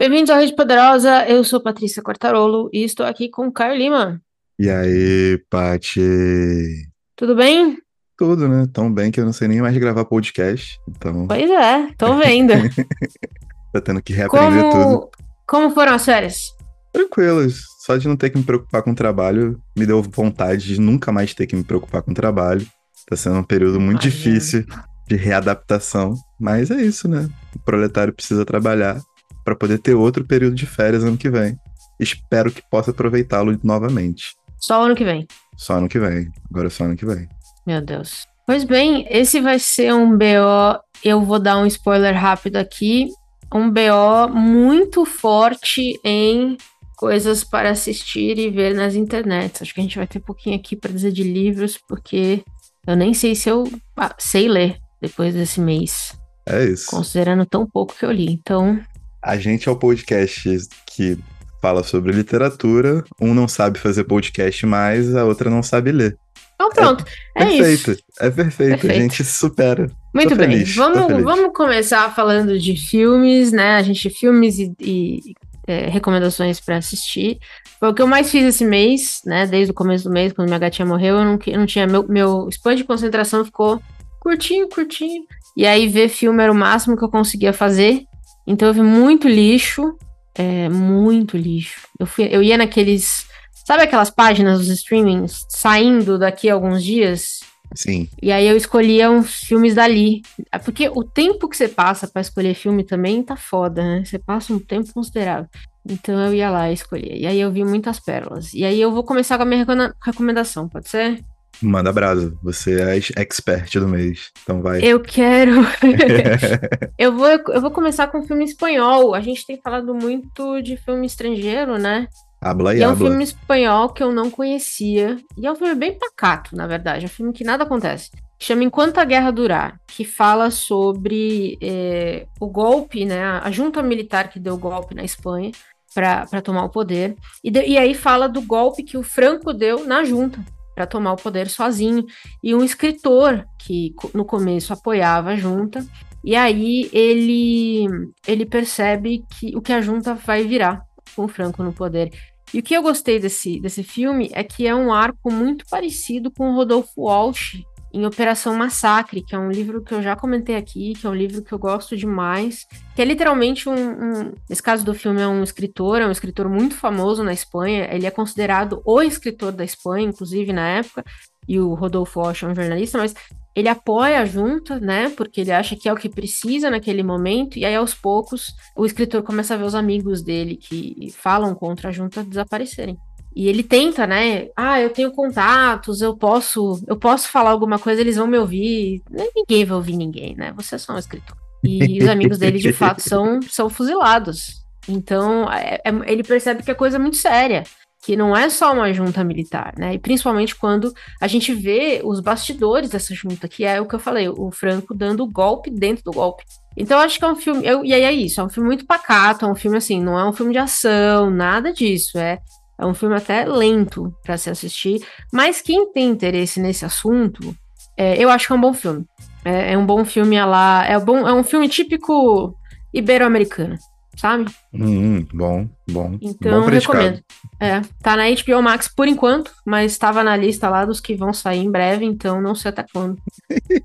Bem-vindos à Rede Poderosa, eu sou Patrícia Quartarolo e estou aqui com Caio Lima. E aí, Paty? Tudo bem? Tudo, né? Tão bem que eu não sei nem mais gravar podcast, então Pois é, tô vendo. tá tendo que reaprender tudo. Como, como foram as férias? Tranquilas, só de não ter que me preocupar com o trabalho, me deu vontade de nunca mais ter que me preocupar com o trabalho. Tá sendo um período muito difícil de readaptação, mas é isso, né? O proletário precisa trabalhar para poder ter outro período de férias ano que vem. Espero que possa aproveitá-lo novamente. Só ano que vem. Só ano que vem. Agora é só ano que vem. Meu Deus. Pois bem, esse vai ser um BO. Eu vou dar um spoiler rápido aqui. Um BO muito forte em coisas para assistir e ver nas internets. Acho que a gente vai ter pouquinho aqui para dizer de livros, porque eu nem sei se eu ah, sei ler depois desse mês, É isso. considerando tão pouco que eu li. Então, A gente é o podcast que fala sobre literatura. Um não sabe fazer podcast mais, a outra não sabe ler. então pronto. É, perfeito. isso. É perfeito. Perfeito. A gente supera. Muito Tô bem, feliz, vamos, vamos começar falando de filmes, né? A gente filmes e, e, é, recomendações para assistir. Foi o que eu mais fiz esse mês, né? Desde o começo do mês, quando minha gatinha morreu, eu não, eu não tinha meu, meu span de concentração ficou curtinho, curtinho. E aí ver filme era o máximo que eu conseguia fazer. Então eu vi muito lixo, é, muito lixo. Eu fui, eu ia naqueles, sabe aquelas páginas dos streamings saindo daqui a alguns dias? Sim. E aí eu escolhia uns filmes dali. É Porque o tempo que você passa pra escolher filme também tá foda, né? Você passa um tempo considerável. Então eu ia lá e escolhia. E aí eu vi muitas pérolas. E aí eu vou começar com a minha recomendação, pode ser? Manda brasa. Você é expert do mês. Então vai. Eu quero. eu, vou, eu vou começar com um filme espanhol. A gente tem falado muito de filme estrangeiro, né? habla e E é um habla. filme espanhol que eu não conhecia. E é um filme bem pacato, na verdade. É um filme que nada acontece. Chama Enquanto a Guerra Durar, que fala sobre eh, o golpe, né? A junta militar que deu o golpe na Espanha para tomar o poder. E, de- e aí fala do golpe que o Franco deu na junta para tomar o poder sozinho. E um escritor que no começo apoiava a junta. E aí ele, ele percebe que o que a junta vai virar com o Franco no poder. E o que eu gostei desse, desse filme é que é um arco muito parecido com o Rodolfo Walsh em Operação Massacre, que é um livro que eu já comentei aqui, que é um livro que eu gosto demais, que é literalmente um, um- Nesse caso do filme é um escritor, é um escritor muito famoso na Espanha, ele é considerado o escritor da Espanha, inclusive na época, e o Rodolfo Walsh é um jornalista, mas ele apoia a junta, né, porque ele acha que é o que precisa naquele momento, e aí aos poucos o escritor começa a ver os amigos dele que falam contra a junta desaparecerem. E ele tenta, né? Ah, eu tenho contatos, eu posso, eu posso falar alguma coisa, eles vão me ouvir. Ninguém vai ouvir ninguém, né? Você é só um escritor. E os amigos dele, de fato, são, são fuzilados. Então, é- é- ele percebe que a coisa é muito séria. Que não é só uma junta militar, né? E principalmente quando a gente vê os bastidores dessa junta, que é o que eu falei, o Franco dando golpe dentro do golpe. Então, acho que é um filme. eu- e aí é isso, é um filme muito pacato, é um filme assim, não é um filme de ação, nada disso. É, é um filme até lento para se assistir. Mas quem tem interesse nesse assunto, é, eu acho que é um bom filme. É, é um bom filme a lá. É, bom, é um filme típico ibero-americano, sabe? Hum, bom, bom. Então, bom recomendo. É, tá na HBO Max por enquanto, mas estava na lista lá dos que vão sair em breve, então não sei até quando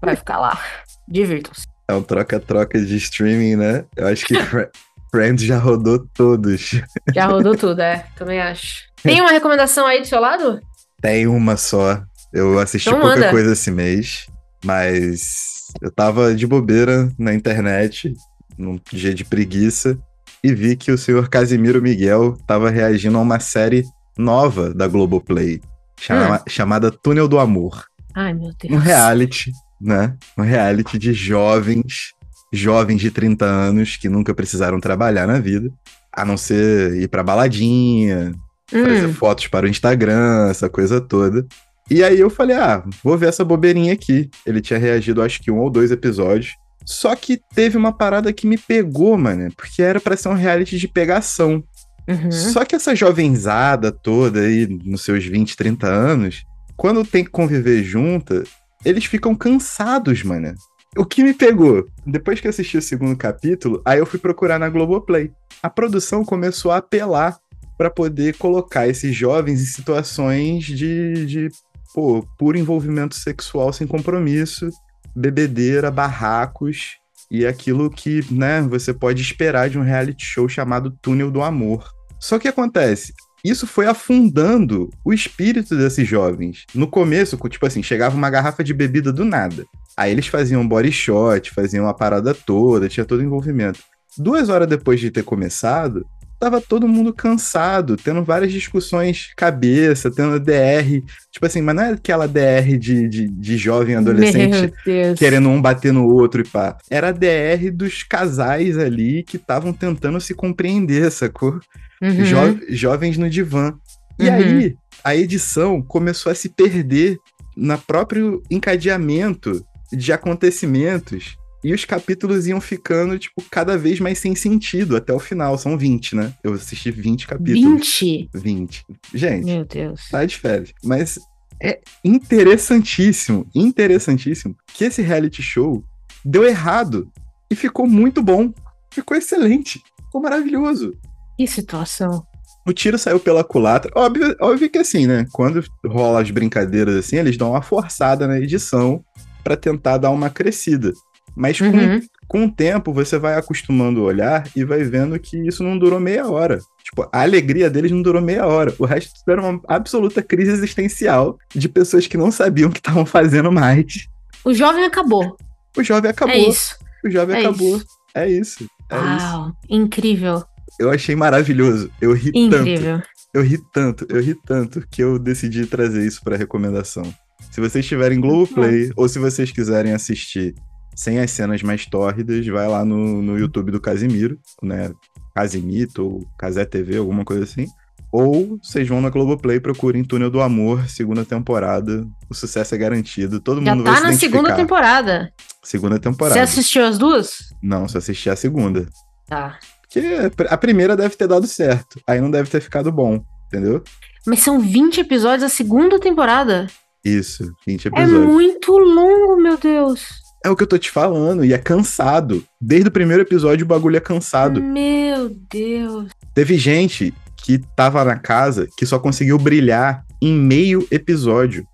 vai ficar lá. Divirtam-se. É um troca-troca de streaming, né? Eu acho que Friends já rodou todos. Já rodou tudo, é, também acho. Tem uma recomendação aí do seu lado? Tem uma só. Eu assisti Então pouca coisa esse mês, mas eu tava de bobeira na internet, num dia de preguiça, e vi que o senhor Casimiro Miguel tava reagindo a uma série nova da Globoplay, chama- chamada Túnel do Amor. Ai, meu Deus. Um reality, né? Um reality de jovens, jovens de 30 anos que nunca precisaram trabalhar na vida, a não ser ir pra baladinha, fazer Hum, fotos para o Instagram, essa coisa toda. E aí eu falei, ah, vou ver essa bobeirinha aqui. Ele tinha reagido, acho que um ou dois episódios. Só que teve uma parada que me pegou, mano, porque era pra ser um reality de pegação. uhum. Só que essa jovenzada toda aí, nos seus 20, 30 anos, quando tem que conviver junta, eles ficam cansados, mano. O que me pegou? Depois que assisti o segundo capítulo, aí eu fui procurar na Globoplay. A produção começou a apelar para poder colocar esses jovens em situações de, de pô, puro envolvimento sexual sem compromisso, bebedeira, barracos e aquilo que, né, você pode esperar de um reality show chamado Túnel do Amor. Só que acontece, isso foi afundando o espírito desses jovens. No começo, tipo assim, chegava uma garrafa de bebida do nada. Aí eles faziam body shot, faziam a parada toda, tinha todo o envolvimento. Duas horas depois de ter começado, tava todo mundo cansado, tendo várias discussões cabeça, tendo DR. Tipo assim, mas não é aquela DR de, de, de jovem adolescente querendo um bater no outro e pá. Era a DR dos casais ali que estavam tentando se compreender, sacou? Uhum. Jo jovens no divã. E uhum. aí, a edição começou a se perder no próprio encadeamento de acontecimentos e os capítulos iam ficando, tipo, cada vez mais sem sentido até o final. São 20, né? Eu assisti 20 capítulos. 20? 20. Gente. Meu Deus. Tá de férias. Mas é interessantíssimo, interessantíssimo que esse reality show deu errado e ficou muito bom. Ficou excelente. Ficou maravilhoso. Que situação. O tiro saiu pela culatra. Óbvio, óbvio que assim, né? Quando rola as brincadeiras assim, eles dão uma forçada na edição para tentar dar uma crescida. Mas com, uhum. com o tempo você vai acostumando o olhar e vai vendo que isso não durou meia hora. Tipo, a alegria deles não durou meia hora. O resto era uma absoluta crise existencial de pessoas que não sabiam o que estavam fazendo mais. O jovem acabou. O jovem acabou. É isso. O jovem é acabou. Isso. É isso. É Uau, isso. incrível. Eu achei maravilhoso. Eu ri incrível. tanto. Eu ri tanto, eu ri tanto que eu decidi trazer isso para recomendação. Se vocês tiverem Globoplay ou se vocês quiserem assistir sem as cenas mais tórridas, vai lá no, no YouTube do Casimiro, né? Casimito ou Casé TV, alguma coisa assim. Ou vocês vão na Globoplay procurem Túnel do Amor, segunda temporada. O sucesso é garantido. Todo Já mundo tá vai se na segunda temporada. Segunda temporada. Você assistiu as duas? Não, só assisti a segunda. Tá. Porque a primeira deve ter dado certo. Aí não deve ter ficado bom, entendeu? Mas são 20 episódios a segunda temporada. Isso, 20 é episódios. É muito longo, meu Deus. É o que eu tô te falando, e é cansado. Desde o primeiro episódio o bagulho é cansado. Meu Deus. Teve gente que tava na casa que só conseguiu brilhar em meio episódio.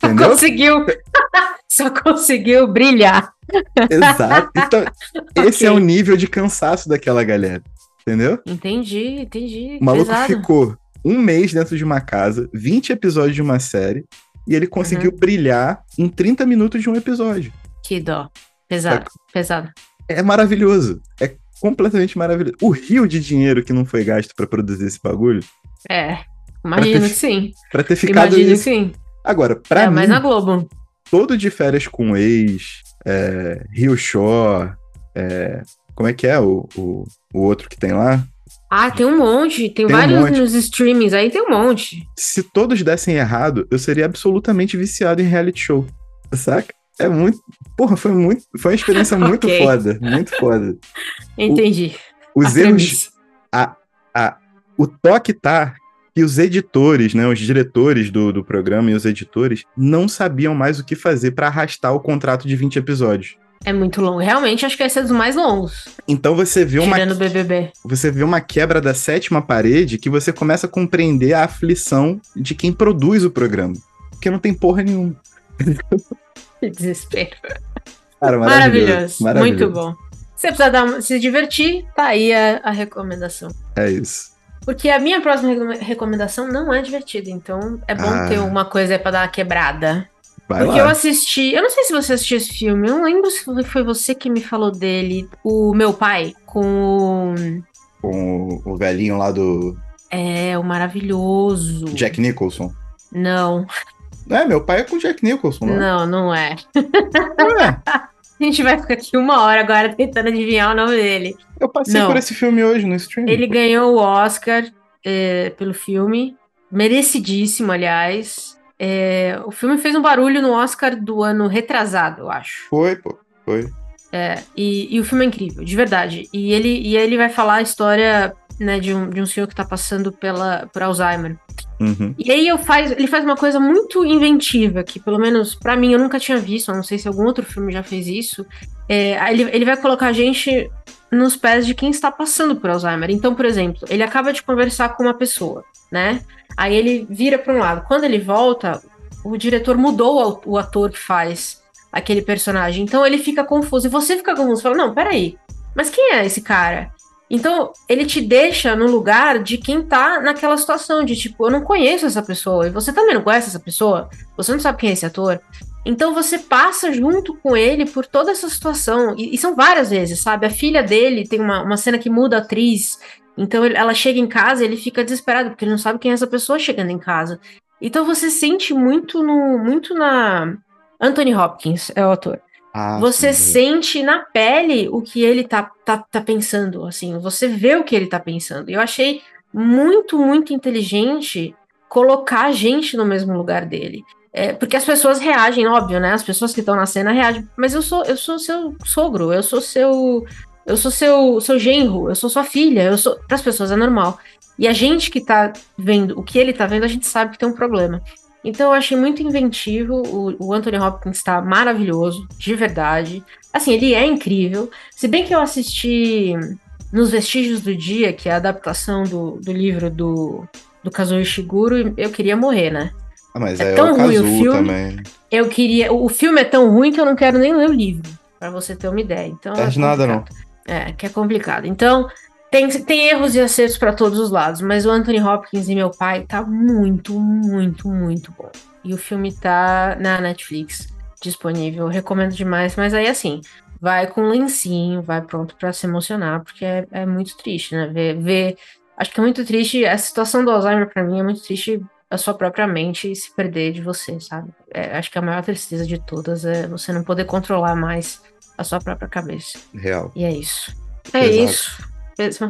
Só entendeu? conseguiu. só conseguiu brilhar. Exato. Então, okay. esse é o nível de cansaço daquela galera. Entendeu? Entendi, entendi. O maluco Pesado. ficou um mês dentro de uma casa, 20 episódios de uma série, e ele conseguiu uhum. brilhar em 30 minutos de um episódio. Que dó. Pesado, é, pesado. É maravilhoso. É completamente maravilhoso. O rio de dinheiro que não foi gasto para produzir esse bagulho. É, imagino ter, que sim. Pra ter ficado imagino isso. que sim. Agora, pra é, mim... mas na Globo. Todo de férias com ex, é, Rio Shore, é, como é que é o, o, o outro que tem lá? Ah, tem um monte. Tem, tem vários um monte. nos streamings aí, tem um monte. Se todos dessem errado, eu seria absolutamente viciado em reality show. Saca? É muito. Porra, foi muito. Foi uma experiência muito okay. foda. Muito foda. Entendi. O, os a erros. A, a, o toque tá que os editores, né, os diretores do, do programa e os editores não sabiam mais o que fazer para arrastar o contrato de 20 episódios. É muito longo. Realmente, acho que esse é dos mais longos. Então você vê uma. BBB. Você vê uma quebra da sétima parede que você começa a compreender a aflição de quem produz o programa. Porque não tem porra nenhuma. Que desespero. Cara, maravilhoso. maravilhoso. Muito bom. Se você precisar dar, se divertir, tá aí a, a recomendação. É isso. Porque a minha próxima recomendação não é divertida, então é bom ah. ter uma coisa para dar uma quebrada. Vai Porque lá. eu assisti, eu não sei se você assistiu esse filme, eu não lembro se foi você que me falou dele, o meu pai, com Com o velhinho lá do. É, o maravilhoso. Jack Nicholson. Não. É, meu pai é com Jack Nicholson, não, não, não é. Não é. A gente vai ficar aqui uma hora agora tentando adivinhar o nome dele. Eu passei não. por esse filme hoje no stream. Ele ganhou o Oscar é, pelo filme. Merecidíssimo, aliás. É, o filme fez um barulho no Oscar do ano retrasado, eu acho. Foi, pô, foi. É, e, e, o filme é incrível, de verdade. E ele, e ele vai falar a história né, de, um, de um senhor que tá passando pela, por Alzheimer. Uhum. E aí eu faz, ele faz uma coisa muito inventiva, que pelo menos para mim eu nunca tinha visto, não sei se algum outro filme já fez isso. É, ele, ele vai colocar a gente nos pés de quem está passando por Alzheimer. Então, por exemplo, ele acaba de conversar com uma pessoa, né? Aí ele vira para um lado. Quando ele volta, o diretor mudou o ator que faz aquele personagem. Então ele fica confuso. E você fica confuso. Fala, não, peraí. Mas quem é esse cara? Então, ele te deixa no lugar de quem tá naquela situação, de tipo, eu não conheço essa pessoa, e você também não conhece essa pessoa, você não sabe quem é esse ator. Então você passa junto com ele por toda essa situação. E, e são várias vezes, sabe? A filha dele tem uma, uma cena que muda a atriz. Então ele, ela chega em casa ele fica desesperado, porque ele não sabe quem é essa pessoa chegando em casa. Então você sente muito no. muito na. Anthony Hopkins é o ator. Ah, você sim. sente na pele o que ele tá, tá, tá pensando, assim, você vê o que ele tá pensando. Eu achei muito, muito inteligente colocar a gente no mesmo lugar dele. É, porque as pessoas reagem, óbvio, né? As pessoas que estão na cena reagem. Mas eu sou, eu sou seu sogro, eu sou seu, eu sou seu, seu genro, eu sou sua filha. Eu sou, para as pessoas é normal. E a gente que tá vendo o que ele tá vendo, a gente sabe que tem um problema. Então eu achei muito inventivo. O, o Anthony Hopkins está maravilhoso, de verdade. Assim, ele é incrível. Se bem que eu assisti Nos Vestígios do Dia, que é a adaptação do, do livro do, do Kazuo Ishiguro, eu queria morrer, né? Ah, mas é, é tão ruim o filme. Também. Eu queria. O filme é tão ruim que eu não quero nem ler o livro, para você ter uma ideia. Então. É nada, não. É, que é complicado. Então, tem, tem erros e acertos para todos os lados, mas o Anthony Hopkins e meu pai tá muito, muito, muito bom. E o filme tá na Netflix disponível. recomendo demais, mas aí assim, vai com lencinho, vai pronto para se emocionar, porque é, é muito triste, né? Ver, ver. Acho que é muito triste. A situação do Alzheimer para mim é muito triste a sua própria mente se perder de você, sabe? É, acho que a maior tristeza de todas é você não poder controlar mais a sua própria cabeça. Real. E é isso. É Exato. isso.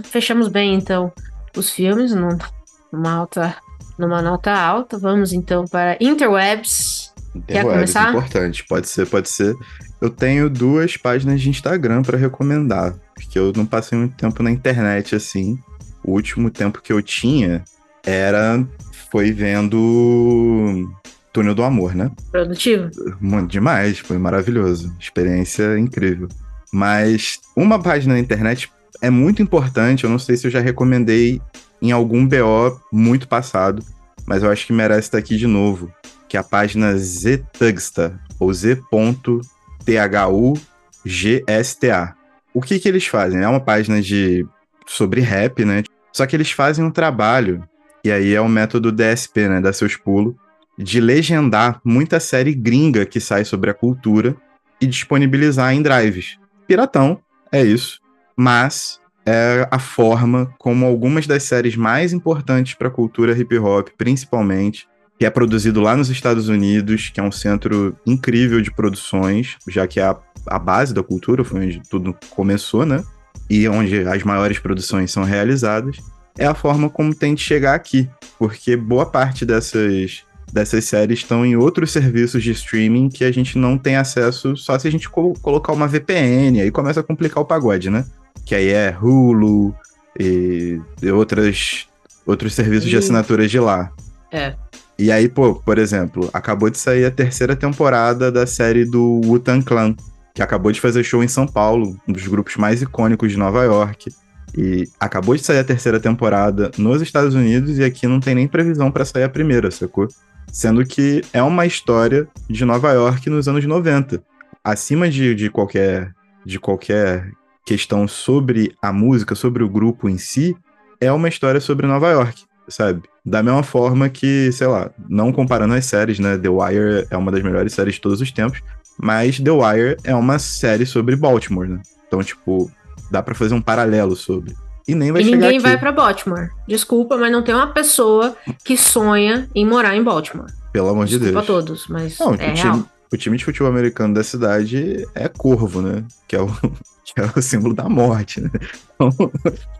Fechamos bem, então, os filmes numa alta, numa nota alta. Vamos então para Interwebs. Interwebs, Quer começar? importante. Pode ser, pode ser. Eu tenho duas páginas de Instagram para recomendar, porque eu não passei muito tempo na internet assim. O último tempo que eu tinha era foi vendo Túnel do Amor, né? Produtivo? Muito demais, foi maravilhoso. Experiência incrível. Mas uma página na internet é muito importante, eu não sei se eu já recomendei em algum BO muito passado, mas eu acho que merece estar aqui de novo, que é a página Ztugsta, ou Z.THUGSTA. O que que eles fazem? É uma página de sobre rap, né? Só que eles fazem um trabalho e aí é o método DSP, né? Dar seus pulos, de legendar muita série gringa que sai sobre a cultura e disponibilizar em drives. Piratão, é isso. Mas é a forma como algumas das séries mais importantes para a cultura hip hop, principalmente, que é produzido lá nos Estados Unidos, que é um centro incrível de produções, já que é a, a base da cultura, foi onde tudo começou, né? E onde as maiores produções são realizadas é a forma como tem de chegar aqui, porque boa parte dessas dessas séries estão em outros serviços de streaming que a gente não tem acesso só se a gente co colocar uma VPN, aí começa a complicar o pagode, né? Que aí é Hulu e, outras, outros serviços e... de assinaturas de lá. É. E aí, pô, por exemplo, acabou de sair a terceira temporada da série do Wu-Tang Clan, que acabou de fazer show em São Paulo, um dos grupos mais icônicos de Nova York. E acabou de sair a terceira temporada nos Estados Unidos e aqui não tem nem previsão para sair a primeira, sacou? Sendo que é uma história de Nova York nos anos 90. Acima de, de, qualquer, de qualquer questão sobre a música, sobre o grupo em si, é uma história sobre Nova York, sabe? Da mesma forma que, sei lá, não comparando as séries, né? The Wire é uma das melhores séries de todos os tempos, mas The Wire é uma série sobre Baltimore, né? Então, tipo, dá para fazer um paralelo sobre. E nem vai e ninguém vai para Baltimore. Desculpa, mas não tem uma pessoa que sonha em morar em Baltimore. Pelo amor Desculpa de Deus. a todos, mas não, é time, o time de futebol americano da cidade é Corvo, né? Que é o, que é o símbolo da morte, né? Então,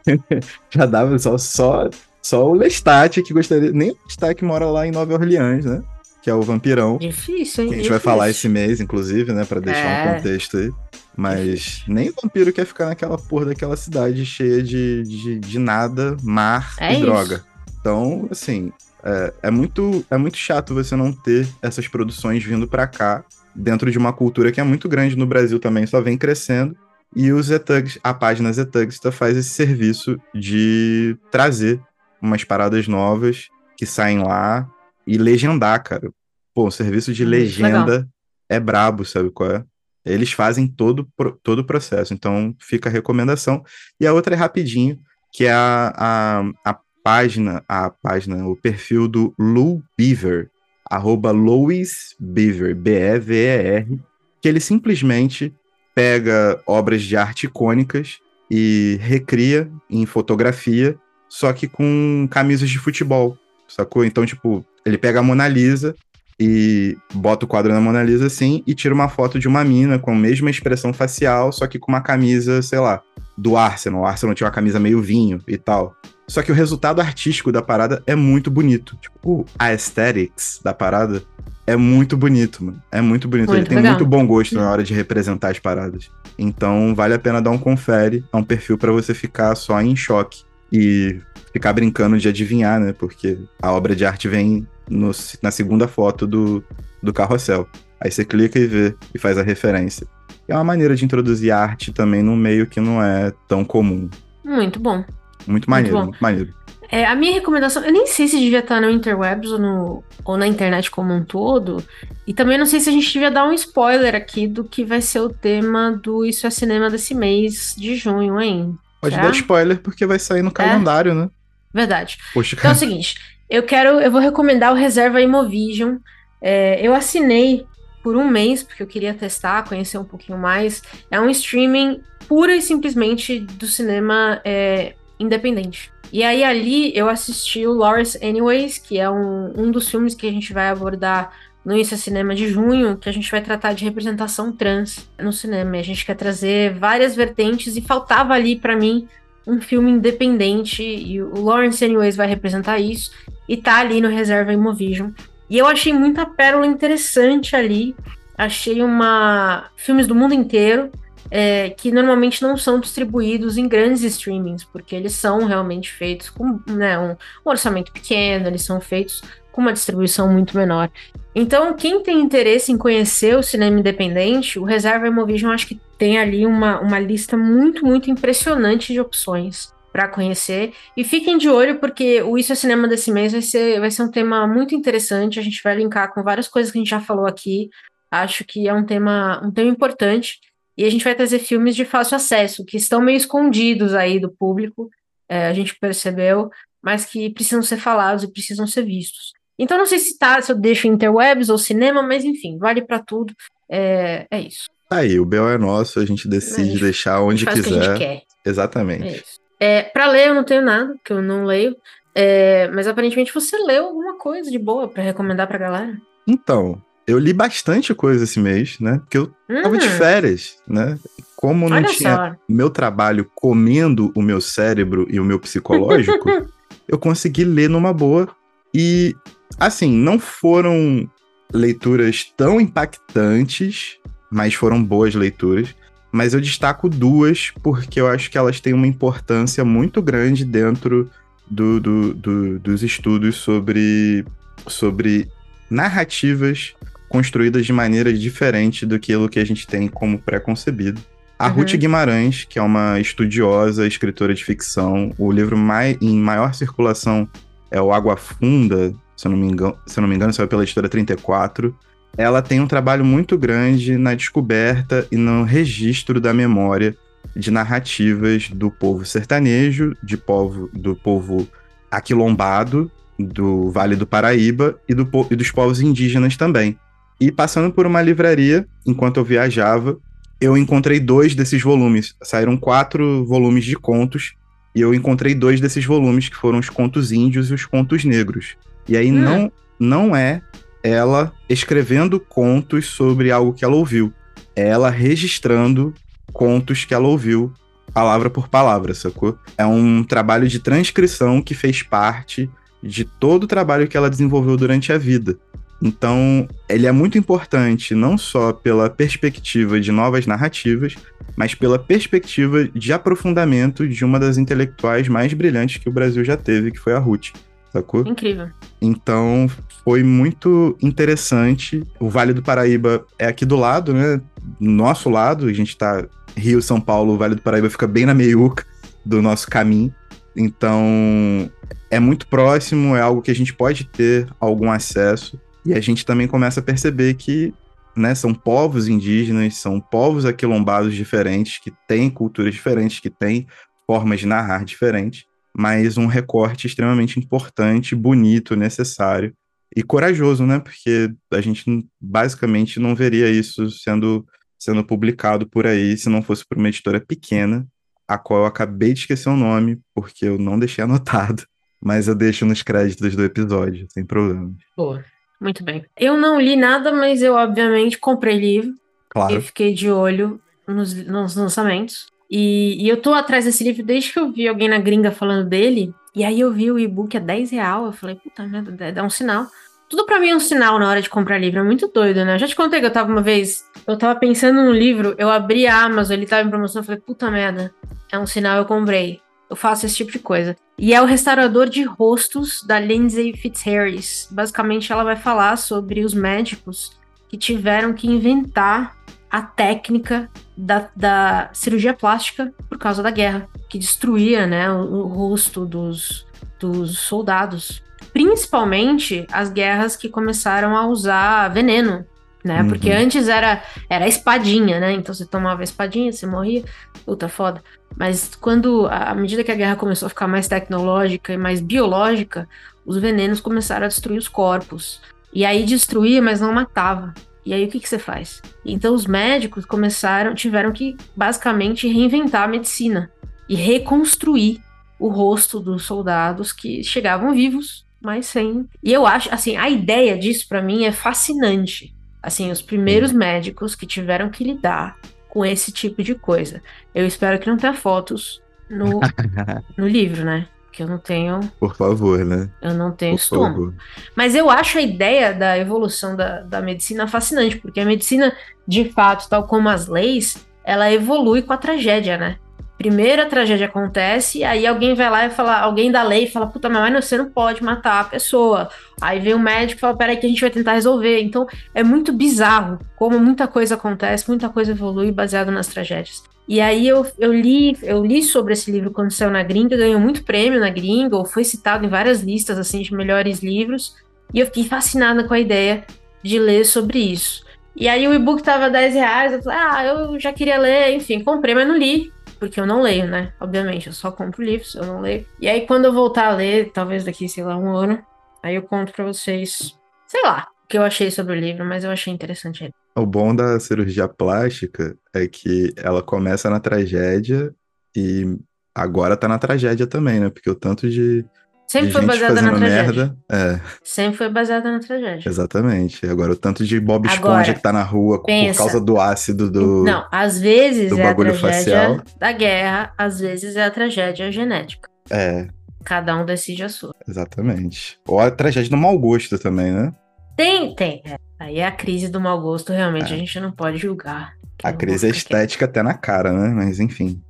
já dava só, só, só o Lestat que gostaria. Nem o Lestat que mora lá em Nova Orleans, né? Que é o vampirão. Difícil, hein? Que a gente Difícil. vai falar esse mês, inclusive, né? Pra deixar é. um contexto aí. Mas nem o vampiro quer ficar naquela porra daquela cidade cheia de, de, de nada, mar é e isso. droga. Então, assim, É, é, muito, é muito chato você não ter essas produções vindo para cá, dentro de uma cultura que é muito grande no Brasil também, só vem crescendo. E o Zetugs, a página Zetugsta faz esse serviço de trazer umas paradas novas que saem lá e legendar, cara. Pô, o serviço de legenda Legal. é brabo, sabe qual é? Eles fazem todo, todo o processo, então fica a recomendação. E a outra é rapidinho, que é a, a, a página, a página, o perfil do Lou Beaver, arroba Louis Beaver, B-E-V-E-R, que ele simplesmente pega obras de arte icônicas e recria em fotografia, só que com camisas de futebol, sacou? Então, tipo, ele pega a Mona Lisa e bota o quadro na Mona Lisa assim e tira uma foto de uma mina com a mesma expressão facial, só que com uma camisa, sei lá, do Arsenal. O Arsenal tinha uma camisa meio vinho e tal. Só que o resultado artístico da parada é muito bonito. Tipo, a aesthetics da parada é muito bonito, mano. É muito bonito. Muito Ele tem legal. muito bom gosto na hora de representar as paradas. Então, vale a pena dar um confere. É um perfil para você ficar só em choque e ficar brincando de adivinhar, né? Porque a obra de arte vem no, na segunda foto do, do carrossel. Aí você clica e vê e faz a referência. É uma maneira de introduzir arte também num meio que não é tão comum. Muito bom. Muito maneiro, muito, muito maneiro. É, a minha recomendação, eu nem sei se devia estar no Interwebs ou, no, ou na internet como um todo. E também não sei se a gente devia dar um spoiler aqui do que vai ser o tema do Isso é Cinema desse mês de junho, hein? Pode Será? dar spoiler porque vai sair no é? calendário, é? né? Verdade. Poxa, então é o seguinte, eu quero, eu vou recomendar o Reserva Imovision. É, eu assinei por um mês, porque eu queria testar, conhecer um pouquinho mais. É um streaming pura e simplesmente do cinema é, independente. E aí ali eu assisti o Lawrence Anyways, que é um, um dos filmes que a gente vai abordar no é Cinema de junho, que a gente vai tratar de representação trans no cinema. A gente quer trazer várias vertentes e faltava ali para mim um filme independente e o Lawrence Anyways vai representar isso e tá ali no Reserva Imovision. E eu achei muita pérola interessante ali. Achei uma filmes do mundo inteiro é, que normalmente não são distribuídos em grandes streamings, porque eles são realmente feitos com né, um, um orçamento pequeno, eles são feitos com uma distribuição muito menor. Então, quem tem interesse em conhecer o cinema independente, o Reserva Imovision acho que tem ali uma, uma lista muito, muito impressionante de opções para conhecer. E fiquem de olho, porque o Isso é Cinema desse mês vai ser, vai ser um tema muito interessante. A gente vai linkar com várias coisas que a gente já falou aqui. Acho que é um tema, um tema importante. E a gente vai trazer filmes de fácil acesso, que estão meio escondidos aí do público, é, a gente percebeu, mas que precisam ser falados e precisam ser vistos. Então, não sei se tá, se eu deixo interwebs ou cinema, mas enfim, vale para tudo. É, é isso. Aí, o Bel é nosso, a gente decide a gente, deixar onde quiser. Exatamente. É. É, para ler eu não tenho nada, que eu não leio. É, mas aparentemente você leu alguma coisa de boa para recomendar pra galera. Então, eu li bastante coisa esse mês, né? Porque eu hum. tava de hum. férias, né? Como não Olha tinha só. meu trabalho comendo o meu cérebro e o meu psicológico, eu consegui ler numa boa. E, assim, não foram leituras tão impactantes, mas foram boas leituras. Mas eu destaco duas porque eu acho que elas têm uma importância muito grande dentro do, do, do, dos estudos sobre, sobre narrativas construídas de maneira diferente do que o que a gente tem como pré-concebido. A uhum. Ruth Guimarães, que é uma estudiosa, escritora de ficção, o livro mai, em maior circulação é o Água Funda, se eu não me engano, se não me engano, saiu pela editora 34. Ela tem um trabalho muito grande na descoberta e no registro da memória de narrativas do povo sertanejo, de povo, do povo aquilombado, do Vale do Paraíba e, do, e dos povos indígenas também. E passando por uma livraria, enquanto eu viajava, eu encontrei dois desses volumes. Saíram quatro volumes de contos, e eu encontrei dois desses volumes, que foram os contos índios e os contos negros. E aí hum. não, não é ela escrevendo contos sobre algo que ela ouviu. É ela registrando contos que ela ouviu, palavra por palavra, sacou? É um trabalho de transcrição que fez parte de todo o trabalho que ela desenvolveu durante a vida. Então, ele é muito importante não só pela perspectiva de novas narrativas, mas pela perspectiva de aprofundamento de uma das intelectuais mais brilhantes que o Brasil já teve, que foi a Ruth. sacou? Incrível. Então foi muito interessante. O Vale do Paraíba é aqui do lado, né? Nosso lado, a gente tá Rio, São Paulo, o Vale do Paraíba fica bem na meiuca do nosso caminho. Então é muito próximo, é algo que a gente pode ter algum acesso. E a gente também começa a perceber que né, são povos indígenas, são povos aquilombados diferentes, que têm culturas diferentes, que têm formas de narrar diferentes, mas um recorte extremamente importante, bonito, necessário e corajoso, né? Porque a gente basicamente não veria isso sendo, sendo publicado por aí se não fosse por uma editora pequena, a qual eu acabei de esquecer o nome, porque eu não deixei anotado, mas eu deixo nos créditos do episódio, sem problema. Boa. Muito bem. Eu não li nada, mas eu obviamente comprei livro. Claro. Eu fiquei de olho nos, nos lançamentos. E, e, eu tô atrás desse livro desde que eu vi alguém na gringa falando dele. E aí eu vi o e-book a 10 real. Eu falei, puta merda, dá um sinal. Tudo para mim é um sinal na hora de comprar livro. É muito doido, né? Eu já te contei que eu tava uma vez. Eu tava pensando no livro, eu abri a Amazon, ele tava em promoção. Eu falei, puta merda, é um sinal, eu comprei. Eu faço esse tipo de coisa. E é o restaurador de rostos da Lindsay Fitzharris. Basicamente, ela vai falar sobre os médicos que tiveram que inventar a técnica da, da cirurgia plástica por causa da guerra, que destruía né, o, o rosto dos, dos soldados. Principalmente as guerras que começaram a usar veneno né? Uhum. Porque antes era, era espadinha, né? Então você tomava a espadinha, você morria. Puta foda. Mas quando, à medida que a guerra começou a ficar mais tecnológica e mais biológica, os venenos começaram a destruir os corpos. E aí destruía, mas não matava. E aí o que, que você faz? Então os médicos começaram, tiveram que basicamente reinventar a medicina e reconstruir o rosto dos soldados que chegavam vivos, mas sem. E eu acho, assim, a ideia disso para mim é fascinante assim, os primeiros hum. médicos que tiveram que lidar com esse tipo de coisa. Eu espero que não tenha fotos no, no livro, né? Que eu não tenho. Por favor, né? Eu não tenho Por estômago. Favor. Mas eu acho a ideia da evolução da, da medicina fascinante, porque a medicina, de fato, tal como as leis, ela evolui com a tragédia, né? Primeiro a tragédia acontece, aí alguém vai lá e fala, alguém da lei fala, puta, mas você não pode matar a pessoa. Aí vem o médico e fala, peraí que a gente vai tentar resolver. Então é muito bizarro como muita coisa acontece, muita coisa evolui baseado nas tragédias. E aí eu, eu li eu li sobre esse livro quando saiu na gringa, ganhou muito prêmio na gringa, ou foi citado em várias listas assim de melhores livros, e eu fiquei fascinada com a ideia de ler sobre isso. E aí o e-book tava 10 reais, eu falei, ah, eu já queria ler, enfim, comprei, mas não li porque eu não leio, né? Obviamente, eu só compro livros, eu não leio. E aí, quando eu voltar a ler, talvez daqui, sei lá, um ano, aí eu conto pra vocês, sei lá, o que eu achei sobre o livro, mas eu achei interessante ele. O bom da cirurgia plástica é que ela começa na tragédia e agora tá na tragédia também, né? Porque o tanto de Sempre foi baseada na tragédia. Merda, é. Sempre foi baseada na tragédia. Exatamente. Agora, o tanto de Bob Agora, Esponja que tá na rua pensa, por causa do ácido do. Não, às vezes é a tragédia facial. da guerra, às vezes é a tragédia genética. É. Cada um decide a sua. Exatamente. Ou a tragédia do mau gosto também, né? Tem, tem. É. Aí a crise do mau gosto, realmente, é. a gente não pode julgar. A crise é estética até na cara, né? Mas enfim.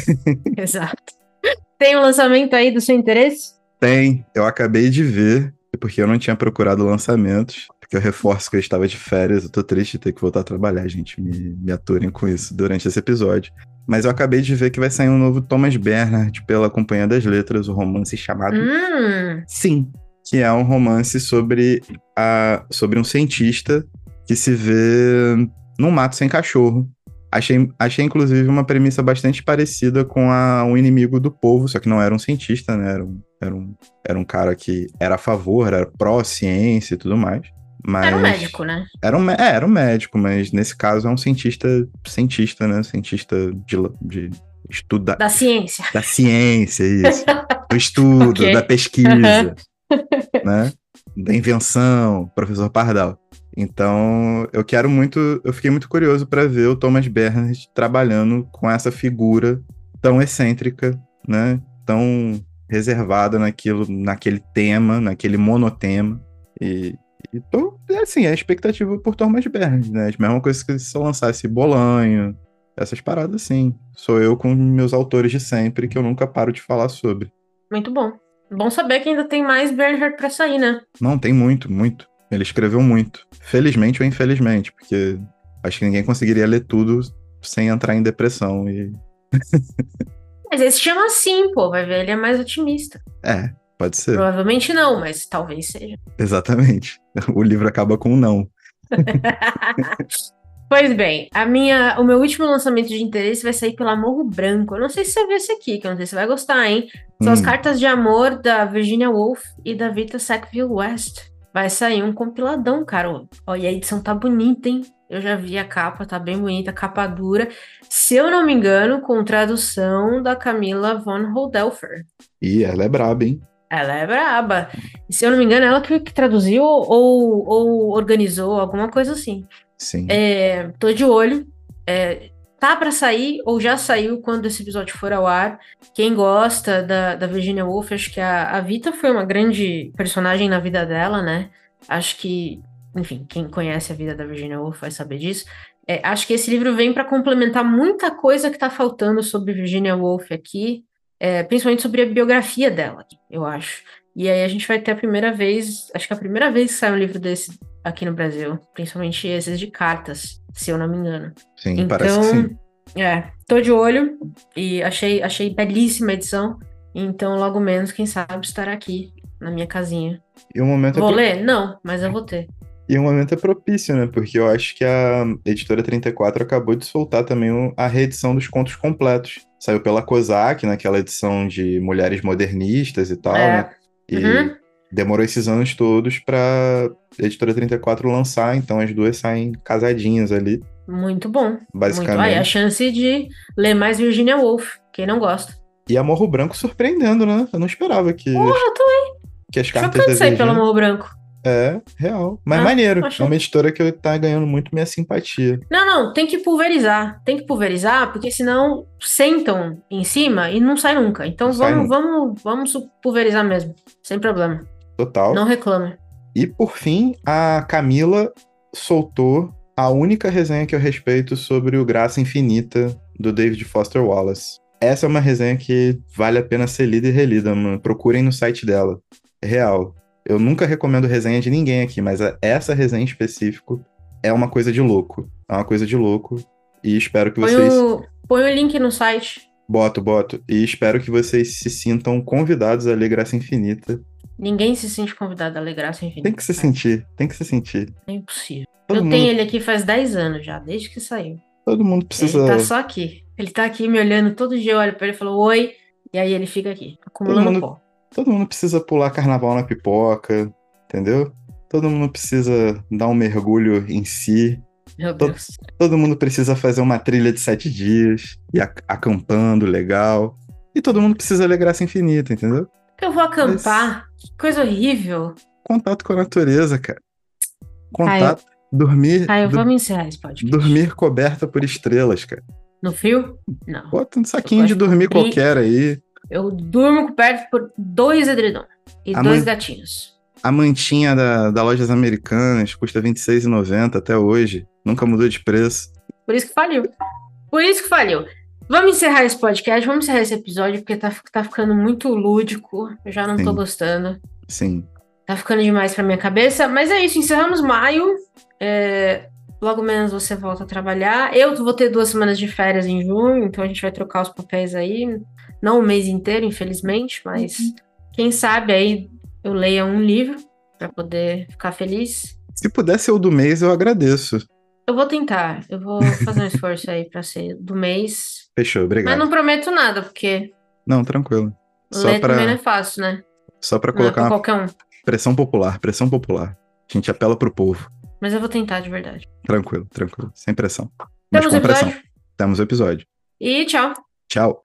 Exato. Tem um lançamento aí do seu interesse? Tem, eu acabei de ver, porque eu não tinha procurado lançamentos, porque eu reforço que eu estava de férias, eu tô triste de ter que voltar a trabalhar, gente, me, me aturem com isso durante esse episódio. Mas eu acabei de ver que vai sair um novo Thomas Bernhard pela Companhia das Letras, o um romance chamado hum. Sim, que é um romance sobre, a, sobre um cientista que se vê num mato sem cachorro. Achei, achei, inclusive, uma premissa bastante parecida com a O Inimigo do Povo, só que não era um cientista, né? Era um, era um, era um cara que era a favor, era pró-ciência e tudo mais. Mas era um médico, né? Era um, é, era um médico, mas nesse caso é um cientista, cientista, né? Cientista de, de estuda... Da ciência. Da ciência, isso. Do estudo, okay. da pesquisa, né? Da invenção, professor Pardal. Então, eu quero muito, eu fiquei muito curioso para ver o Thomas Bernhard trabalhando com essa figura tão excêntrica, né? Tão reservada naquilo, naquele tema, naquele monotema. E, e tô, assim, a expectativa por Thomas Bernhard, né? A mesma coisa que se eu lançasse Bolanho, essas paradas assim. Sou eu com meus autores de sempre que eu nunca paro de falar sobre. Muito bom. Bom saber que ainda tem mais Bernhard pra sair, né? Não, tem muito, muito. Ele escreveu muito. Felizmente ou infelizmente, porque acho que ninguém conseguiria ler tudo sem entrar em depressão e. Mas ele se chama assim, pô, vai ver, ele é mais otimista. É, pode ser. Provavelmente não, mas talvez seja. Exatamente. O livro acaba com um não. Pois bem, a minha, o meu último lançamento de interesse vai sair pela Morro Branco. Eu não sei se você viu esse aqui, que eu não sei se você vai gostar, hein? São Hum. as cartas de amor da Virginia Woolf e da Vita Sackville West. Vai sair um compiladão, cara. E a edição tá bonita, hein? Eu já vi a capa, tá bem bonita, capa dura. Se eu não me engano, com tradução da Camila von Holdelfer. E ela é braba, hein? Ela é braba. E se eu não me engano, ela que, que traduziu ou, ou organizou, alguma coisa assim. Sim. É, tô de olho. É, tá pra sair ou já saiu quando esse episódio for ao ar. Quem gosta da, da Virginia Woolf, acho que a, a Vita foi uma grande personagem na vida dela, né? Acho que, enfim, quem conhece a vida da Virginia Woolf vai saber disso. É, acho que esse livro vem para complementar muita coisa que tá faltando sobre Virginia Woolf aqui, é, principalmente sobre a biografia dela, eu acho. E aí a gente vai ter a primeira vez, acho que é a primeira vez que sai um livro desse aqui no Brasil, principalmente esses de cartas, se eu não me engano. Sim, parece que sim. É, tô de olho e achei, achei belíssima a edição. Então, logo menos, quem sabe, estará aqui na minha casinha. E o momento é Vou pro- ler? Não, mas eu vou ter. E o momento é propício, né? Porque eu acho que a editora 34 acabou de soltar também a reedição dos contos completos. Saiu pela Kozak, naquela edição de mulheres modernistas e tal, É. né? E Uhum. demorou esses anos todos pra editora 34 lançar, então as duas saem casadinhas ali, Muito bom. Muito. basicamente. Aí, a chance de ler mais Virginia Woolf, quem não gosta. E a Morro Branco surpreendendo, né? Eu não esperava que, Porra, tô que as cartas da chocante sair pelo. Morro Branco. É, real. Mas Ah, maneiro. achei. É uma editora que tá ganhando muito minha simpatia. Não, não, tem que pulverizar. Tem que pulverizar, porque senão sentam em cima e não sai nunca. Então Não vamos, nunca. vamos, vamos pulverizar mesmo. Sem problema. Total. Não reclame. E por fim, a Camila soltou a única resenha que eu respeito sobre o Graça Infinita do David Foster Wallace. Essa é uma resenha que vale a pena ser lida e relida, mano. Procurem no site dela. É real. Eu nunca recomendo resenha de ninguém aqui, mas a- essa resenha em específico é uma coisa de louco. É uma coisa de louco. E espero que Põe vocês. o, põe o link no site. Boto, boto. E espero que vocês se sintam convidados a ler Graça Infinita. Ninguém se sente convidado a ler Graça Infinita. Tem que se cara. sentir, tem que se sentir. É impossível. Todo eu mundo, tenho ele aqui faz 10 anos já, desde que saiu. todo mundo precisa. Ele tá só aqui. Ele tá aqui me olhando todo dia, eu olho pra ele e falo oi, e aí ele fica aqui, acumulando mundo- pó. Todo mundo precisa pular carnaval na pipoca, entendeu? Todo mundo precisa dar um mergulho em si. Meu Tô- Deus. Todo mundo precisa fazer uma trilha de sete dias, e ac- acampando legal. E todo mundo precisa ler graça infinita, entendeu? Eu vou acampar. Que coisa horrível. Contato com a natureza, cara. Contato. Dormir. Caio, du- vamos encerrar esse podcast. dormir coberta por estrelas, cara. No frio? Não. Bota um saquinho de de dormir dormir. qualquer aí. Eu durmo coberto por dois edredom e A dois mãe- gatinhos. A mantinha da, da Lojas Americanas custa R$ 26,90 até hoje. Nunca mudou de preço. Por isso que faliu. Por isso que faliu. Vamos encerrar esse podcast, vamos encerrar esse episódio, porque tá, tá ficando muito lúdico. Eu já não tô Sim. gostando. Sim. Tá ficando demais pra minha cabeça. Mas é isso, encerramos maio. É, logo menos você volta a trabalhar. Eu vou ter duas semanas de férias em junho, então a gente vai trocar os papéis aí. Não o mês inteiro, infelizmente, mas quem sabe aí eu leia um livro pra poder ficar feliz. Se puder ser o do mês, eu agradeço. Eu vou tentar, eu vou fazer um esforço aí pra ser do mês. Fechou, obrigado. Mas não prometo nada, porque Não, tranquilo. Só ler também não é pra, fácil, né? só pra Não é colocar pra uma qualquer um. pressão popular, pressão popular. A gente apela pro povo. Mas eu vou tentar de verdade. Tranquilo, tranquilo. Sem pressão. Mas Temos o com pressão. episódio. Temos o episódio. E tchau. Tchau.